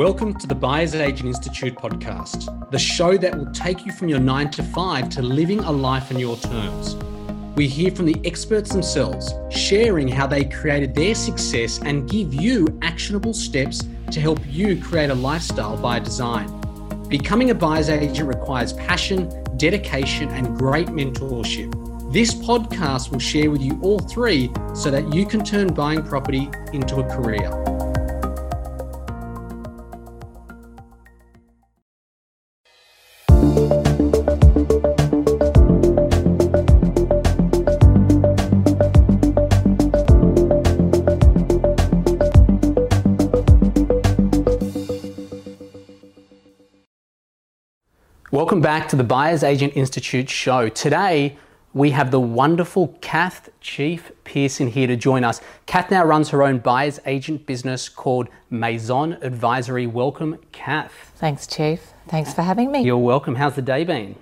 Welcome to the Buyers Agent Institute podcast, the show that will take you from your nine to five to living a life on your terms. We hear from the experts themselves, sharing how they created their success and give you actionable steps to help you create a lifestyle by design. Becoming a buyer's agent requires passion, dedication, and great mentorship. This podcast will share with you all three so that you can turn buying property into a career. Welcome back to the Buyers Agent Institute show. Today, we have the wonderful Kath Chief Pearson here to join us. Kath now runs her own buyer's agent business called Maison Advisory. Welcome, Kath. Thanks, Chief. Thanks for having me. You're welcome. How's the day been?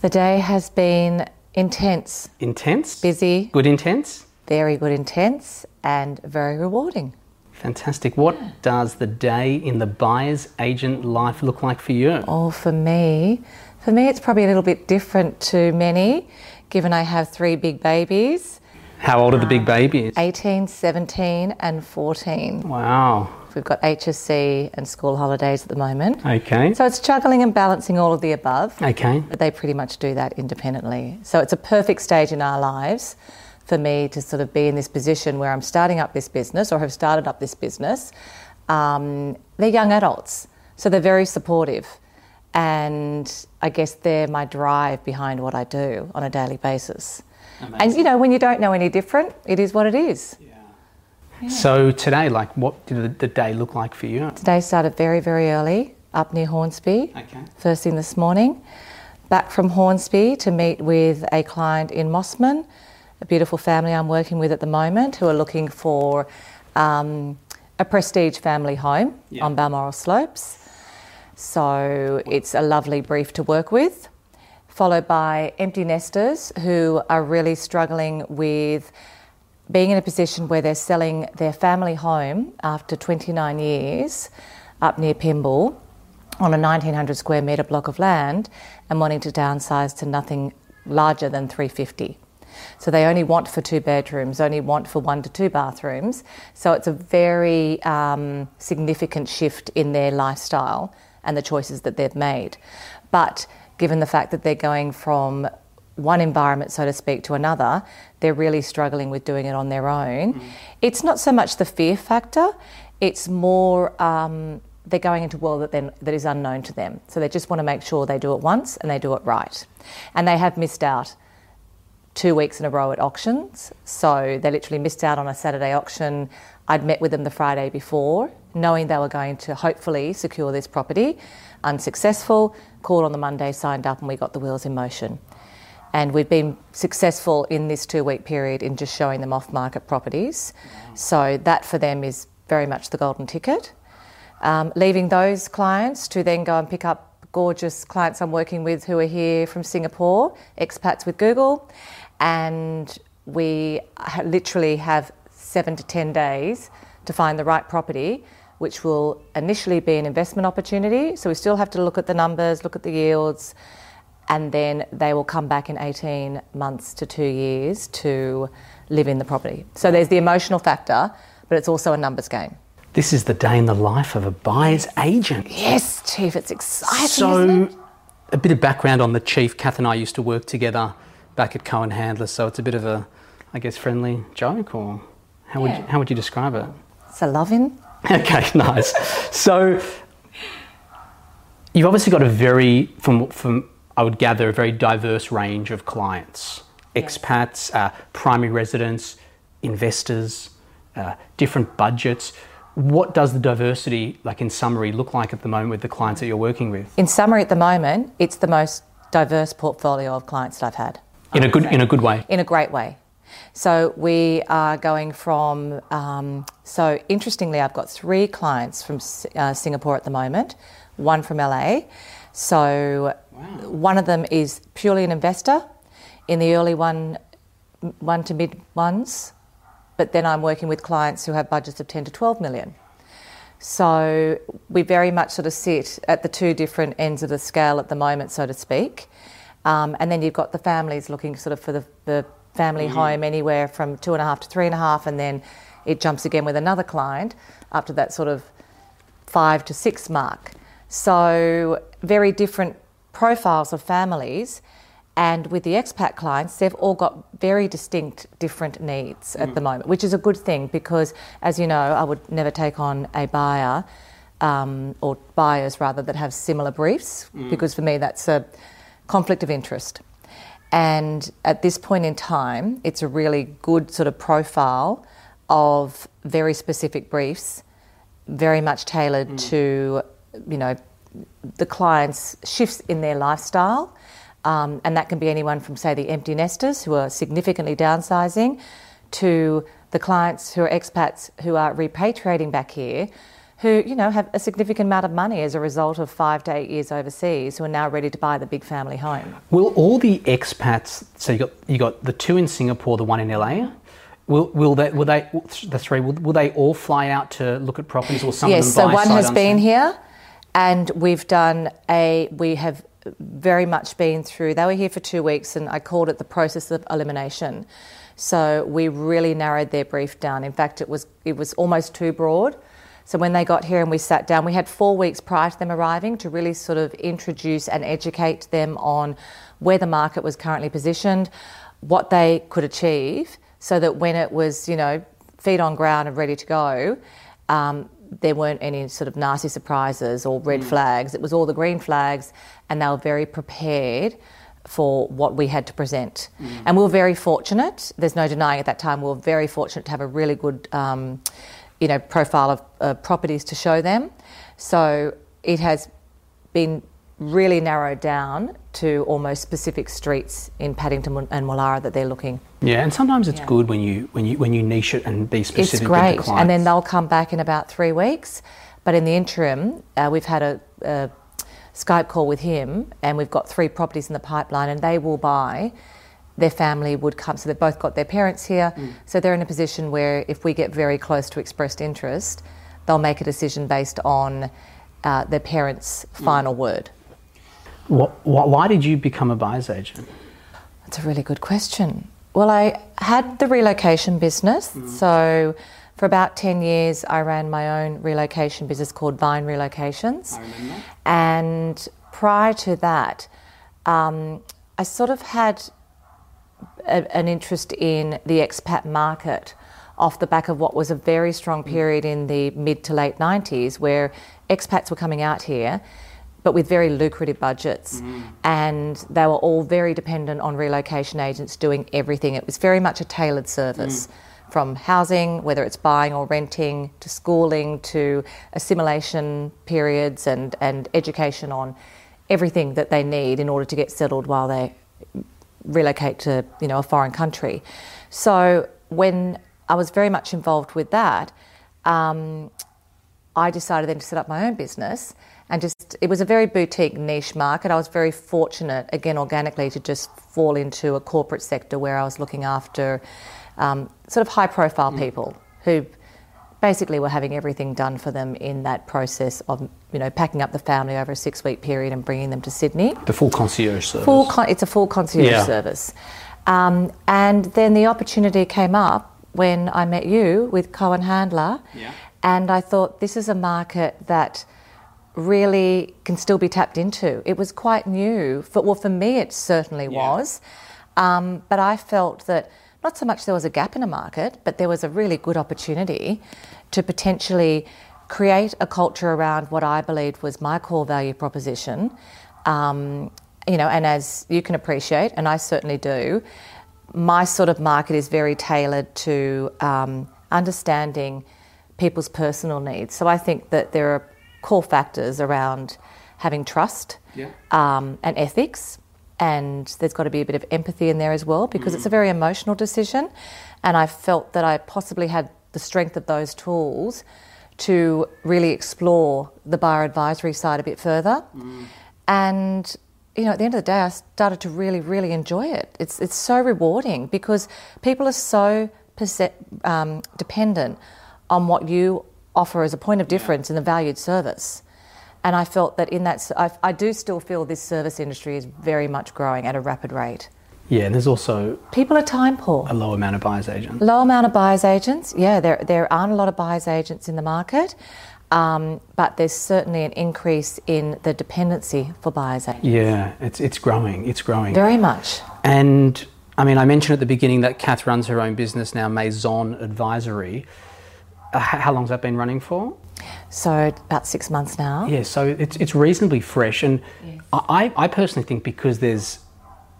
The day has been intense, Intense? busy, Good intense? very good intense, and very rewarding. Fantastic. What does the day in the buyer's agent life look like for you? Oh, for me, for me, it's probably a little bit different to many, given I have three big babies How old are the big um, babies? 18, 17, and 14. Wow. We've got HSC and school holidays at the moment. Okay. So it's juggling and balancing all of the above. Okay. But they pretty much do that independently. So it's a perfect stage in our lives for me to sort of be in this position where I'm starting up this business or have started up this business. Um, they're young adults, so they're very supportive. And I guess they're my drive behind what I do on a daily basis. And you know, when you don't know any different, it is what it is. Yeah. So today, like, what did the, the day look like for you? Today started very, very early up near Hornsby. Okay. First thing this morning. Back from Hornsby to meet with a client in Mosman, a beautiful family I'm working with at the moment who are looking for um, a prestige family home Yeah. on Balmoral Slopes. So it's a lovely brief to work with. Followed by empty nesters who are really struggling with being in a position where they're selling their family home after 29 years up near Pymble on a 1900 square metre block of land and wanting to downsize to nothing larger than 350. So they only want for two bedrooms, only want for one to two bathrooms. So it's a very um, significant shift in their lifestyle and the choices that they've made. But given the fact that they're going from one environment, so to speak, to another, they're really struggling with doing it on their own. It's not so much the fear factor, it's more um, they're going into a world that, then, that is unknown to them. So they just want to make sure they do it once and they do it right. And they have missed out two weeks in a row at auctions. So they literally missed out on a Saturday auction. I'd met with them the Friday before, knowing they were going to hopefully secure this property. Unsuccessful, called on the Monday, signed up, and we got the wheels in motion. And we've been successful in this two week period in just showing them off market properties. So that for them is very much the golden ticket. Um, leaving those clients to then go and pick up gorgeous clients I'm working with who are here from Singapore, expats with Google, and we literally have seven to 10 days to find the right property, which will initially be an investment opportunity. So we still have to look at the numbers, look at the yields, and then they will come back in 18 months to two years to live in the property. So there's the emotional factor, but it's also a numbers game. This is the day in the life of a buyer's agent. Yes, Chief, it's exciting. So, it? a bit of background on the chief. Kath and I used to work together back at Cohen Handlers, so it's a bit of a, I guess, friendly joke, or how would you, how would you describe it? It's a loving. Okay, nice. So, you've obviously got a very, from from I would gather, a very diverse range of clients, Yes. expats, uh, primary residents, investors, uh, different budgets. What does the diversity, like in summary, look like at the moment with the clients that you're working with? In summary, at the moment, it's the most diverse portfolio of clients that I've had. In a good in a good way. in a great way. So we are going from. Um, so interestingly, I've got three clients from uh, Singapore at the moment, one from LA. So one of them is purely an investor in the early one, one to mid ones, but then I'm working with clients who have budgets of 10 to 12 million. So we very much sort of sit at the two different ends of the scale at the moment, so to speak. Um, and then you've got the families looking sort of for the, the family mm-hmm. home anywhere from two and a half to three and a half, and then it jumps again with another client up to that sort of five to six mark. So, very different profiles of families. And with the expat clients, they've all got very distinct, different needs at mm. the moment, which is a good thing because, as you know, I would never take on a buyer um, or buyers rather that have similar briefs mm. because for me that's a conflict of interest. And at this point in time, it's a really good sort of profile of very specific briefs, very much tailored mm. to, you know, the client's shifts in their lifestyle. Um, and that can be anyone from, say, the empty nesters who are significantly downsizing to the clients who are expats who are repatriating back here who, you know, have a significant amount of money as a result of five to eight years overseas who are now ready to buy the big family home. Will all the expats, so you got, you got the two in Singapore, the one in LA, Will, will they, will they, the three, will, will they all fly out to look at properties or some yes, of them Yes, so one has been here and we've done a, we have very much been through, they were here for two weeks and I called it the process of elimination. So we really narrowed their brief down. In fact, it was, it was almost too broad. So when they got here and we sat down, we had four weeks prior to them arriving to really sort of introduce and educate them on where the market was currently positioned, what they could achieve, so that when it was, you know, feet on ground and ready to go, um, there weren't any sort of nasty surprises or red mm. flags. It was all the green flags, and they were very prepared for what we had to present. Mm. And we were very fortunate. There's no denying at that time we were very fortunate to have a really good um, you know, profile of uh, properties to show them. So it has been really narrowed down to almost specific streets in Paddington and Woollahra that they're looking. Yeah, and sometimes it's yeah. good when you when you when you niche it and be specific. It's great, and then they'll come back in about three weeks. But in the interim, uh, we've had a, a Skype call with him, and we've got three properties in the pipeline, and they will buy their family would come. So they've both got their parents here. Mm. So they're in a position where if we get very close to expressed interest, they'll make a decision based on uh, their parents' mm. final word. What, why did you become a buyer's agent? That's a really good question. Well, I had the relocation business. Mm. So for about 10 years, I ran my own relocation business called Vine Relocations. And prior to that, um, I sort of had a, an interest in the expat market off the back of what was a very strong mm. period in the mid to late 90s where expats were coming out here but with very lucrative budgets mm. and they were all very dependent on relocation agents doing everything it was very much a tailored service mm. from housing whether it's buying or renting to schooling to assimilation periods and, and education on everything that they need in order to get settled while they relocate to you know a foreign country. So when I was very much involved with that, um, I decided then to set up my own business and just it was a very boutique niche market. I was very fortunate again organically to just fall into a corporate sector where I was looking after um, sort of high profile mm. people who basically we were having everything done for them in that process of you know packing up the family over a six week period and bringing them to Sydney. The full concierge service. Full con- it's a full concierge yeah. service. Um, and then the opportunity came up when I met you with Cohen Handler, yeah. and I thought this is a market that really can still be tapped into. It was quite new. For, well, for me, it certainly yeah. was. Um, but I felt that not so much there was a gap in the market, but there was a really good opportunity to potentially create a culture around what I believed was my core value proposition. Um, you know, and as you can appreciate, and I certainly do, my sort of market is very tailored to um, understanding people's personal needs. So I think that there are core factors around having trust yeah. um, and ethics and there's got to be a bit of empathy in there as well because mm. it's a very emotional decision. And I felt that I possibly had the strength of those tools to really explore the buyer advisory side a bit further. Mm. And you know, at the end of the day, I started to really, really enjoy it. It's it's so rewarding because people are so um, dependent on what you offer as a point of difference in the valued service. And I felt that in that, I, I do still feel this service industry is very much growing at a rapid rate. Yeah, and there's also People are time poor. a low amount of buyers agents. Low amount of buyers agents. Yeah, there, there aren't a lot of buyers agents in the market, um, but there's certainly an increase in the dependency for buyers agents. Yeah, it's it's growing. It's growing. Very much. And I mean, I mentioned at the beginning that Kath runs her own business now, Maison Advisory. Uh, h- how long's that been running for? So about six months now. Yeah, so it's it's reasonably fresh, and I I personally think because there's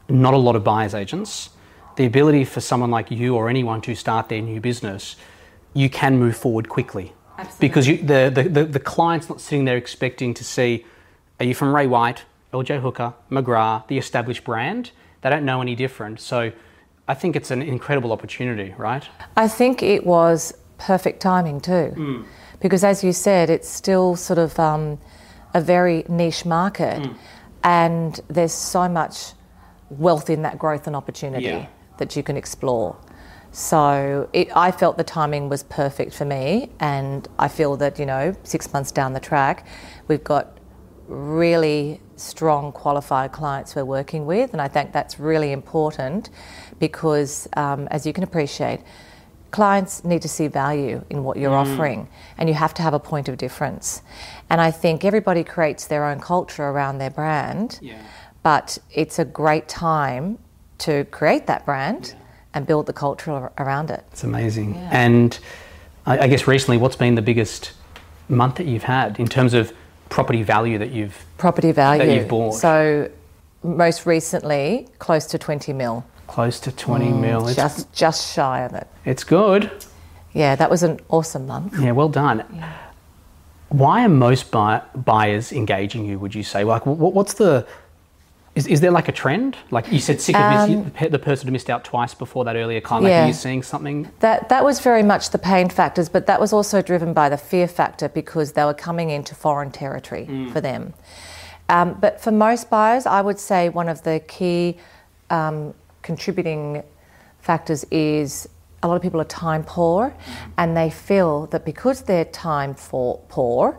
not a lot of buyers agents, the ability for someone like you or anyone to start their new business, you can move forward quickly. Absolutely. Because you, the, the, the, the client's not sitting there expecting to see, are you from Ray White, LJ Hooker, McGrath, the established brand? They don't know any different. So I think it's an incredible opportunity, right? I think it was perfect timing too, hmm. Because as you said, it's still sort of um, a very niche market, and there's so much wealth in that growth and opportunity Yeah. that you can explore. So it, I felt the timing was perfect for me, and I feel that you know six months down the track, we've got really strong qualified clients we're working with, and I think that's really important because, um, as you can appreciate, clients need to see value in what you're mm. offering, and you have to have a point of difference. And I think everybody creates their own culture around their brand, Yeah. but it's a great time to create that brand and build the culture around it. It's amazing. And I, I guess recently, what's been the biggest month that you've had in terms of property value that you've Property value. That you've bought. So, most recently, close to 20 mil. Close to 20 mil? It's, Mm, Just, just shy of it. it's good. Yeah, that was an awesome month. Yeah, well done. Why are most buy- buyers engaging you? Would you say? Like, what, what's the? Is, is there like a trend? Like you said, sick of Um, the the person who missed out twice before that earlier client. Like, are you seeing something? That that was very much the pain factors, but that was also driven by the fear factor because they were coming into foreign territory for them. Um, but for most buyers, I would say one of the key um, contributing factors is a lot of people are time poor, and they feel that because they're time for poor,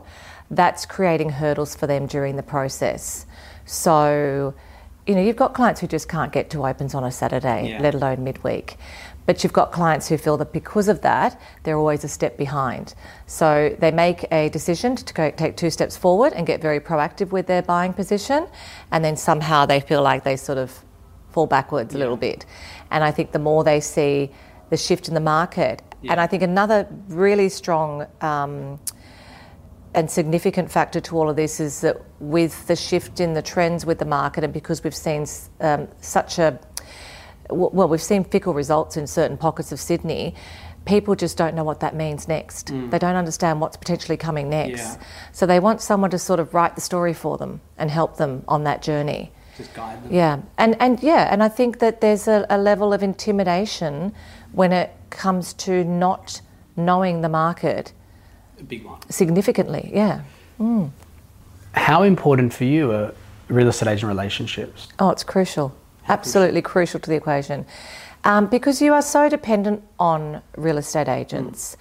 that's creating hurdles for them during the process. So, you know, you've got clients who just can't get to opens on a Saturday, Yeah. let alone midweek. But you've got clients who feel that because of that, they're always a step behind. So they make a decision to go, take two steps forward and get very proactive with their buying position, and then somehow they feel like they sort of fall backwards a little bit. And I think the more they see the shift in the market, and I think another really strong um, and significant factor to all of this is that with the shift in the trends with the market, and because we've seen um, such a well, we've seen fickle results in certain pockets of Sydney. People just don't know what that means next. They don't understand what's potentially coming next. Yeah. So they want someone to sort of write the story for them and help them on that journey. Just guide them. Yeah, and and yeah, and I think that there's a, a level of intimidation when it comes to not knowing the market A big one. significantly. Yeah. How important for you are real estate agent relationships? Oh, it's crucial. Absolutely crucial to the equation. Um, because you are so dependent on real estate agents.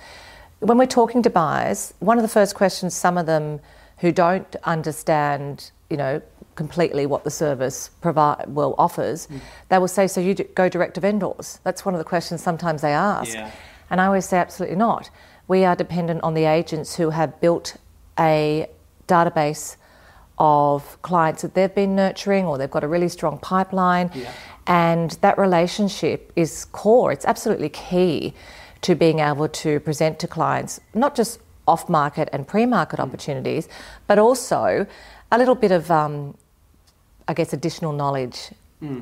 When we're talking to buyers, one of the first questions some of them who don't understand, you know, completely what the service provide well offers, they will say, "So you go direct to vendors?" That's one of the questions sometimes they ask, Yeah. and I always say, "Absolutely not. We are dependent on the agents who have built a database of clients that they've been nurturing or they've got a really strong pipeline. Yeah. And that relationship is core, it's absolutely key to being able to present to clients not just off market and pre market opportunities, but also a little bit of, um, I guess, additional knowledge.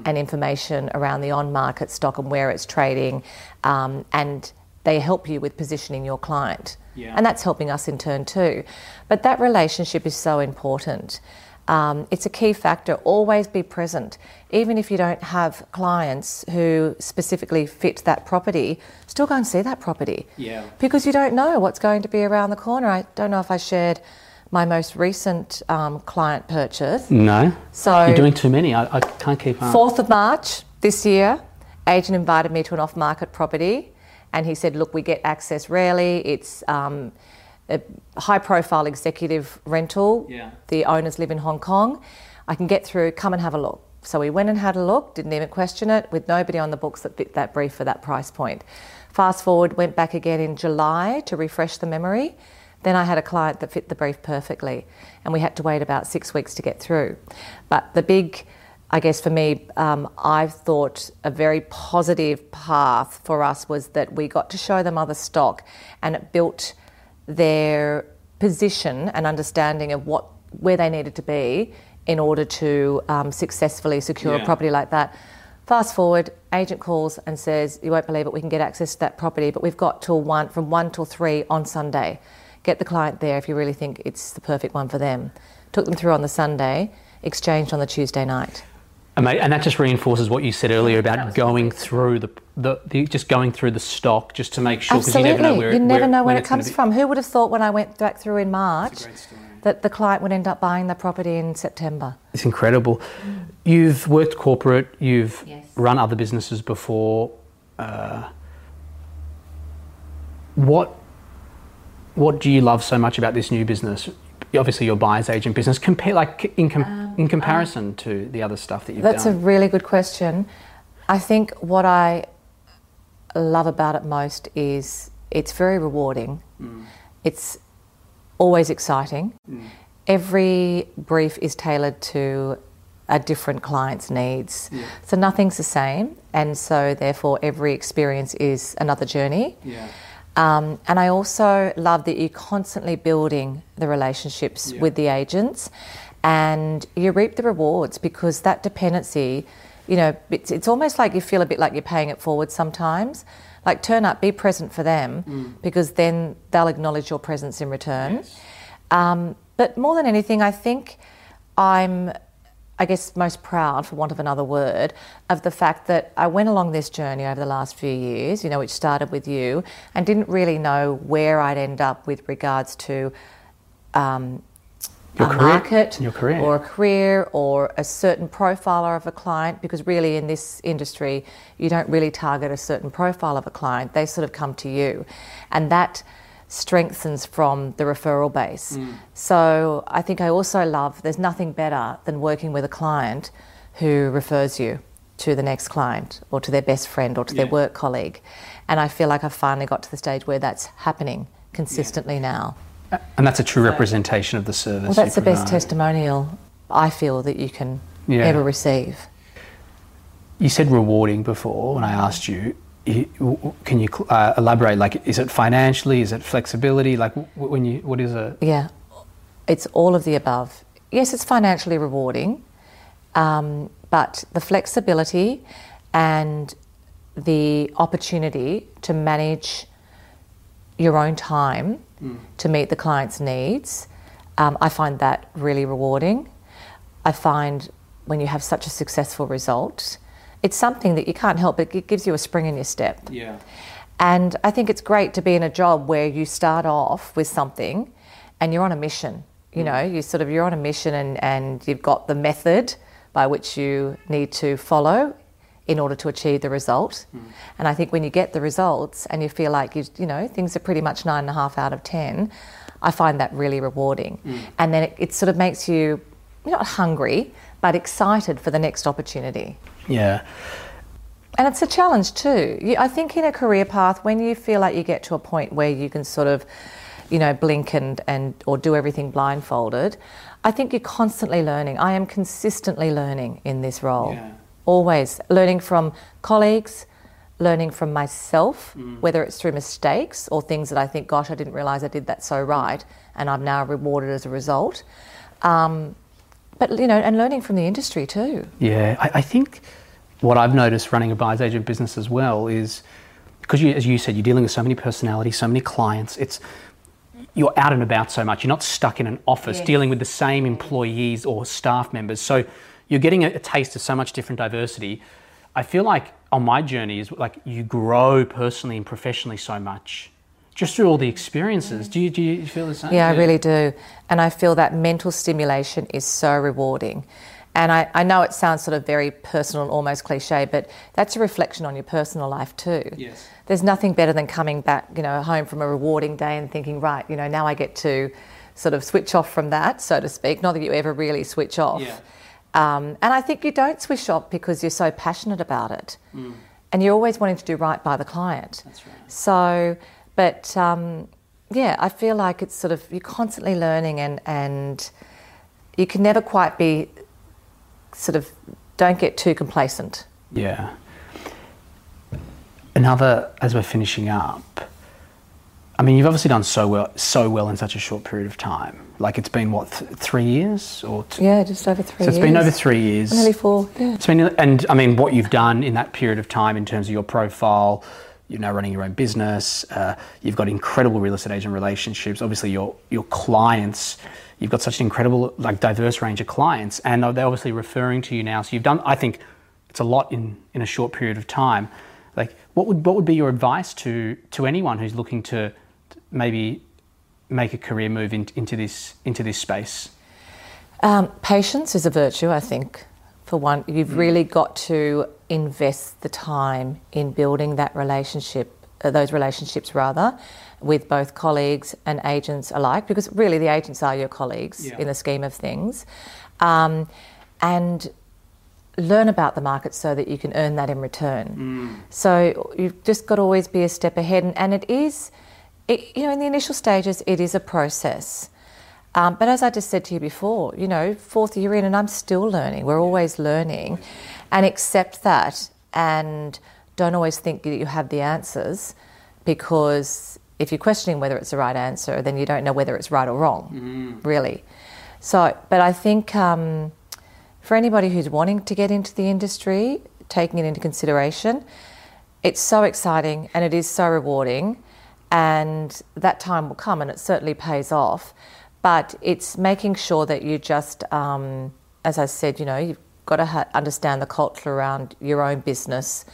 And information around the on market stock and where it's trading, um, and they help you with positioning your client. Yeah. And that's helping us in turn too. But that relationship is so important. Um, it's a key factor. Always be present. Even if you don't have clients who specifically fit that property, still go and see that property. Yeah. Because you don't know what's going to be around the corner. I don't know if I shared my most recent um, client purchase. No. So You're doing too many. I, I can't keep up. 4th of March this year, agent invited me to an off-market property, and he said, "Look, we get access rarely. It's um, a high profile executive rental. Yeah. The owners live in Hong Kong. I can get through, come and have a look. So we went and had a look, didn't even question it, with nobody on the books that fit that brief for that price point. Fast forward, went back again in July to refresh the memory. Then I had a client that fit the brief perfectly, and we had to wait about six weeks to get through. But the big, I guess for me, um, I've thought a very positive path for us was that we got to show them other stock, and it built their position and understanding of what where they needed to be in order to um, successfully secure Yeah. a property like that. Fast forward, agent calls and says, "You won't believe it. We can get access to that property, but we've got till one from one till three on Sunday. Get the client there if you really think it's the perfect one for them." Took them through on the Sunday, exchanged on the Tuesday night. And mate, and that just reinforces what you said earlier about going through the, the, the just going through the stock just to make sure because you Absolutely, never know where you never where- know where it comes from. Who would have thought when I went back through in March that the client would end up buying the property in September? It's incredible. You've worked corporate. You've Yes. run other businesses before. Uh, what What do you love so much about this new business? Obviously, your buyer's agent business. Compare, like in com- um, in comparison to the other stuff that you've got. That's a really good question. I think what I love about it most is it's very rewarding. Mm. It's always exciting. Mm. Every brief is tailored to a different client's needs. So nothing's the same, and so therefore every experience is another journey. yeah. Um, and I also love that you're constantly building the relationships Yeah. with the agents and you reap the rewards because that dependency, you know, it's, it's almost like you feel a bit like you're paying it forward sometimes. Like turn up, be present for them because then they'll acknowledge your presence in return. Yes. Um, but more than anything, I think I'm, I guess, most proud, for want of another word, of the fact that I went along this journey over the last few years, you know, which started with you, and didn't really know where I'd end up with regards to um, Your a career- market your career. or a career or a certain profiler of a client because really in this industry you don't really target a certain profile of a client. They sort of come to you. And that strengthens from the referral base mm. so i think i also love there's nothing better than working with a client who refers you to the next client or to their best friend or to their work colleague and i feel like i've finally got to the stage where that's happening consistently now And that's a true representation of the service. well, that's you the best testimonial I feel that you can Yeah. ever receive. You said rewarding before when I asked you. You- w- w- Can you uh, elaborate? Like, is it financially? Is it flexibility? Like, when you, what is it? Yeah, it's all of the above. Yes, it's financially rewarding, um, but the flexibility and the opportunity to manage your own time to meet the client's needs, um, I find that really rewarding. I find when you have such a successful result, it's something that you can't help, but it gives you a spring in your step. Yeah. And I think it's great to be in a job where you start off with something and you're on a mission. You mm. know, you sort of you're on a mission and, and you've got the method by which you need to follow in order to achieve the result. Mm. And I think when you get the results and you feel like you you know, things are pretty much nine and a half out of ten, I find that really rewarding. Mm. And then it, it sort of makes you not hungry, but excited for the next opportunity. Yeah. And it's a challenge too. You, I think in a career path, when you feel like you get to a point where you can sort of, you know, blink and, and or do everything blindfolded, I think you're constantly learning. I am consistently learning in this role. Yeah. Always learning from colleagues, learning from myself, whether it's through mistakes or things that I think, gosh, I didn't realise I did that so right, and I'm now rewarded as a result. Um, but you know, and learning from the industry too. Yeah, I, I think what I've noticed running a buyer's agent business as well is because, you, as you said, you're dealing with so many personalities, so many clients. It's you're out and about so much. You're not stuck in an office Yes. dealing with the same employees or staff members. So you're getting a, a taste of so much different diversity. I feel like on my journey is like you grow personally and professionally so much just through all the experiences. Do you, do you feel the same? Yeah, I really do. And I feel that mental stimulation is so rewarding. And I, I know it sounds sort of very personal and almost cliche, but that's a reflection on your personal life too. Yes. There's nothing better than coming back, you know, home from a rewarding day and thinking, right, you know, now I get to sort of switch off from that, so to speak. Not that you ever really switch off. Yeah. Um, and I think you don't switch off because you're so passionate about it. And you're always wanting to do right by the client. That's right. So, but um, yeah, I feel like it's sort of, you're constantly learning and, and you can never quite be sort of, don't get too complacent. Yeah. Another, as we're finishing up, I mean, you've obviously done so well, so well in such a short period of time. Like it's been what, th- three years or? T- Yeah, just over three so it's years. been over three years. Nearly four, yeah. It's been, and I mean, what you've done in that period of time in terms of your profile, you're now running your own business. Uh, you've got incredible real estate agent relationships. Obviously, your your clients, you've got such an incredible, like, diverse range of clients, and they're obviously referring to you now. So you've done, I think, it's a lot in in a short period of time. Like, what would what would be your advice to to anyone who's looking to maybe make a career move in, into this into this space? Um, patience is a virtue, I think. For one, you've really got to invest the time in building that relationship, uh, those relationships rather, with both colleagues and agents alike, because really the agents are your colleagues Yeah. in the scheme of things. Um, and learn about the market so that you can earn that in return. So you've just got to always be a step ahead, and, and it is, it, you know, in the initial stages, it is a process. Um, but as I just said to you before, you know, fourth year in, and I'm still learning. We're always learning, and accept that, and don't always think that you have the answers, because if you're questioning whether it's the right answer, then you don't know whether it's right or wrong, really. So, but I think um, for anybody who's wanting to get into the industry, taking it into consideration, it's so exciting and it is so rewarding, and that time will come and it certainly pays off. But it's making sure that you just, um, as I said, you know, you've got to ha- understand the culture around your own business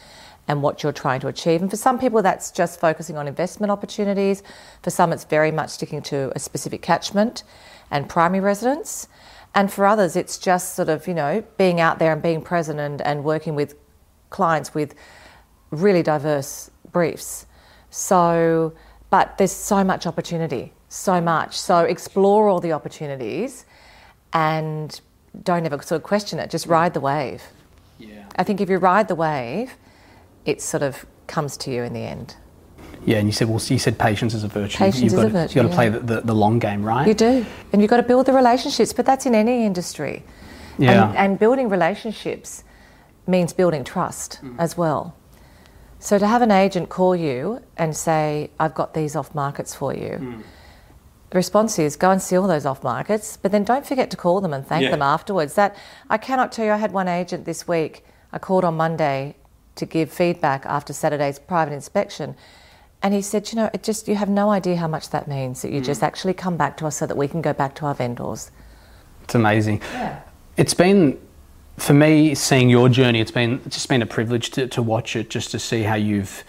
and what you're trying to achieve. And for some people, that's just focusing on investment opportunities. For some, it's very much sticking to a specific catchment and primary residence. And for others, it's just sort of, you know, being out there and being present and, and working with clients with really diverse briefs. So, but there's so much opportunity, so much. So explore all the opportunities and don't ever sort of question it, just ride the wave. Yeah. I think if you ride the wave, it sort of comes to you in the end. Yeah, and you said, well, you said patience is a virtue. Patience you've is got a to, virtue, You've got to play yeah. the, the, the long game, right? You do. And you've got to build the relationships, but that's in any industry. Yeah. And, and building relationships means building trust mm. as well. So to have an agent call you and say, I've got these off markets for you, mm. The response is go and see all those off markets, but then don't forget to call them and thank Yeah. them afterwards. That I cannot tell you, I had one agent this week, I called on Monday to give feedback after Saturday's private inspection. And he said, you know, it just you have no idea how much that means that you just hmm. actually come back to us so that we can go back to our vendors. It's amazing. Yeah. It's been, for me, seeing your journey, it's been it's just been a privilege to, to watch it, just to see how you've,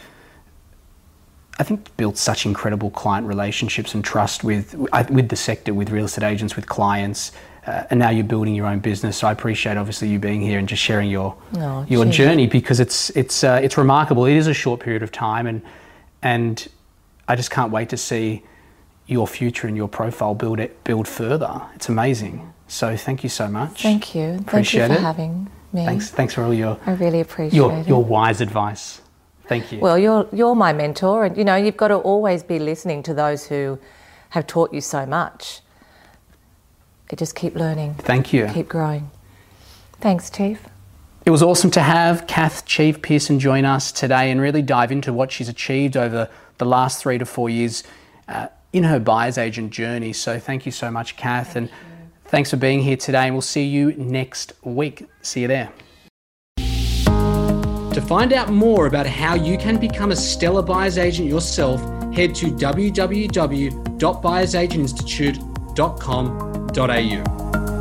I think, built such incredible client relationships and trust with with the sector, with real estate agents, with clients. Uh, and now you're building your own business. So I appreciate obviously you being here and just sharing your Oh, your gee. journey because it's it's uh, it's remarkable. It is a short period of time, and and I just can't wait to see your future and your profile build it build further. It's amazing. So thank you so much. Thank you. Thank Appreciate you for it. having me. Thanks. Thanks for all your I really appreciate your it. your wise advice. Thank you. Well, you're you're my mentor, and you know you've got to always be listening to those who have taught you so much. You just keep learning, Thank you. keep growing. Thanks, Chief. It was awesome to have Kath Chief Pearson join us today and really dive into what she's achieved over the last three to four years uh, in her buyer's agent journey. So thank you so much, Kath, and thanks for being here today. And we'll see you next week. See you there. Find out more about how you can become a stellar buyer's agent yourself, head to www.buyersagentinstitute.com.au.